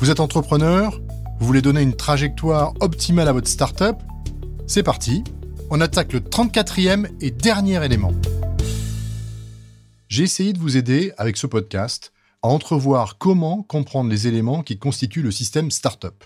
Vous êtes entrepreneur Vous voulez donner une trajectoire optimale à votre startup C'est parti, on attaque le 34e et dernier élément. J'ai essayé de vous aider avec ce podcast à entrevoir comment comprendre les éléments qui constituent le système startup.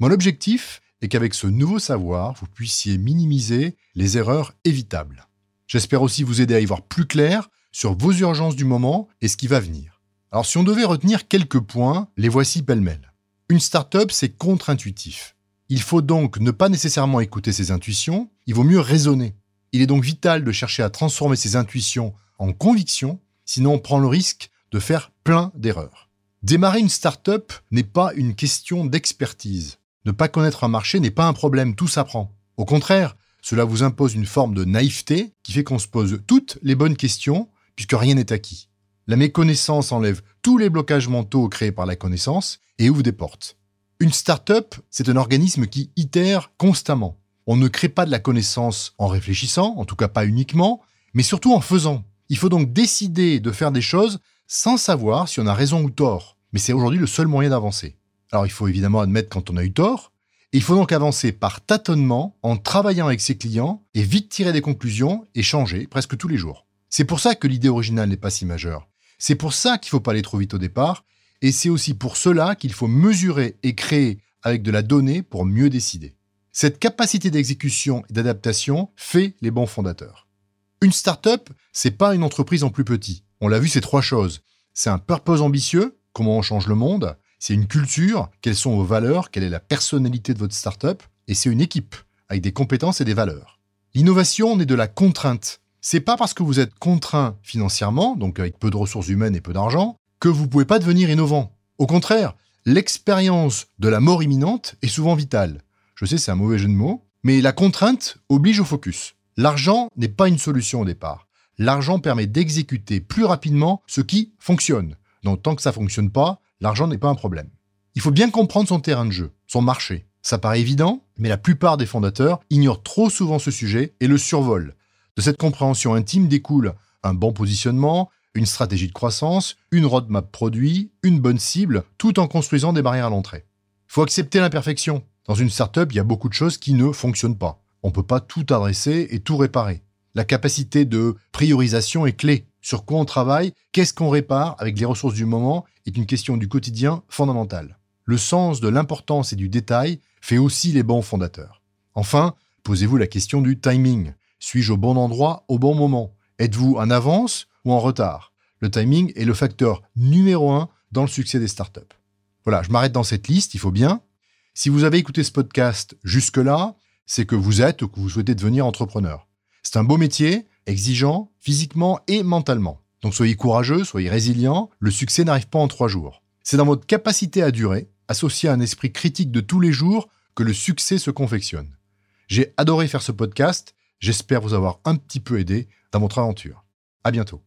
Mon objectif est qu'avec ce nouveau savoir, vous puissiez minimiser les erreurs évitables. J'espère aussi vous aider à y voir plus clair sur vos urgences du moment et ce qui va venir. Alors si on devait retenir quelques points, les voici pêle-mêle. Une startup, c'est contre-intuitif. Il faut donc ne pas nécessairement écouter ses intuitions, il vaut mieux raisonner. Il est donc vital de chercher à transformer ses intuitions en convictions, sinon on prend le risque de faire plein d'erreurs. Démarrer une startup n'est pas une question d'expertise. Ne pas connaître un marché n'est pas un problème, tout s'apprend. Au contraire, cela vous impose une forme de naïveté qui fait qu'on se pose toutes les bonnes questions puisque rien n'est acquis. La méconnaissance enlève tous les blocages mentaux créés par la connaissance et ouvre des portes. Une start-up, c'est un organisme qui itère constamment. On ne crée pas de la connaissance en réfléchissant, en tout cas pas uniquement, mais surtout en faisant. Il faut donc décider de faire des choses sans savoir si on a raison ou tort. Mais c'est aujourd'hui le seul moyen d'avancer. Alors il faut évidemment admettre quand on a eu tort, et il faut donc avancer par tâtonnement en travaillant avec ses clients et vite tirer des conclusions et changer presque tous les jours. C'est pour ça que l'idée originale n'est pas si majeure. C'est pour ça qu'il ne faut pas aller trop vite au départ, et c'est aussi pour cela qu'il faut mesurer et créer avec de la donnée pour mieux décider. Cette capacité d'exécution et d'adaptation fait les bons fondateurs. Une startup, c'est pas une entreprise en plus petit. On l'a vu, c'est trois choses. C'est un purpose ambitieux, comment on change le monde. C'est une culture, quelles sont vos valeurs, quelle est la personnalité de votre startup. Et c'est une équipe, avec des compétences et des valeurs. L'innovation naît de la contrainte. C'est pas parce que vous êtes contraint financièrement, donc avec peu de ressources humaines et peu d'argent, que vous pouvez pas devenir innovant. Au contraire, l'expérience de la mort imminente est souvent vitale. Je sais, c'est un mauvais jeu de mots, mais la contrainte oblige au focus. L'argent n'est pas une solution au départ. L'argent permet d'exécuter plus rapidement ce qui fonctionne. Donc tant que ça fonctionne pas, l'argent n'est pas un problème. Il faut bien comprendre son terrain de jeu, son marché. Ça paraît évident, mais la plupart des fondateurs ignorent trop souvent ce sujet et le survolent. De cette compréhension intime découle un bon positionnement, une stratégie de croissance, une roadmap produit, une bonne cible, tout en construisant des barrières à l'entrée. Il faut accepter l'imperfection. Dans une startup, il y a beaucoup de choses qui ne fonctionnent pas. On ne peut pas tout adresser et tout réparer. La capacité de priorisation est clé. Sur quoi on travaille, qu'est-ce qu'on répare avec les ressources du moment? Est une question du quotidien fondamentale. Le sens de l'importance et du détail fait aussi les bons fondateurs. Enfin, posez-vous la question du timing. Suis-je au bon endroit au bon moment? Êtes-vous en avance ou en retard? Le timing est le facteur numéro un dans le succès des startups. Voilà, je m'arrête dans cette liste, il faut bien. Si vous avez écouté ce podcast jusque-là, c'est que vous êtes ou que vous souhaitez devenir entrepreneur. C'est un beau métier, exigeant, physiquement et mentalement. Donc soyez courageux, soyez résilient, le succès n'arrive pas en trois jours. C'est dans votre capacité à durer, associé à un esprit critique de tous les jours, que le succès se confectionne. J'ai adoré faire ce podcast J'espère vous avoir un petit peu aidé dans votre aventure. À bientôt.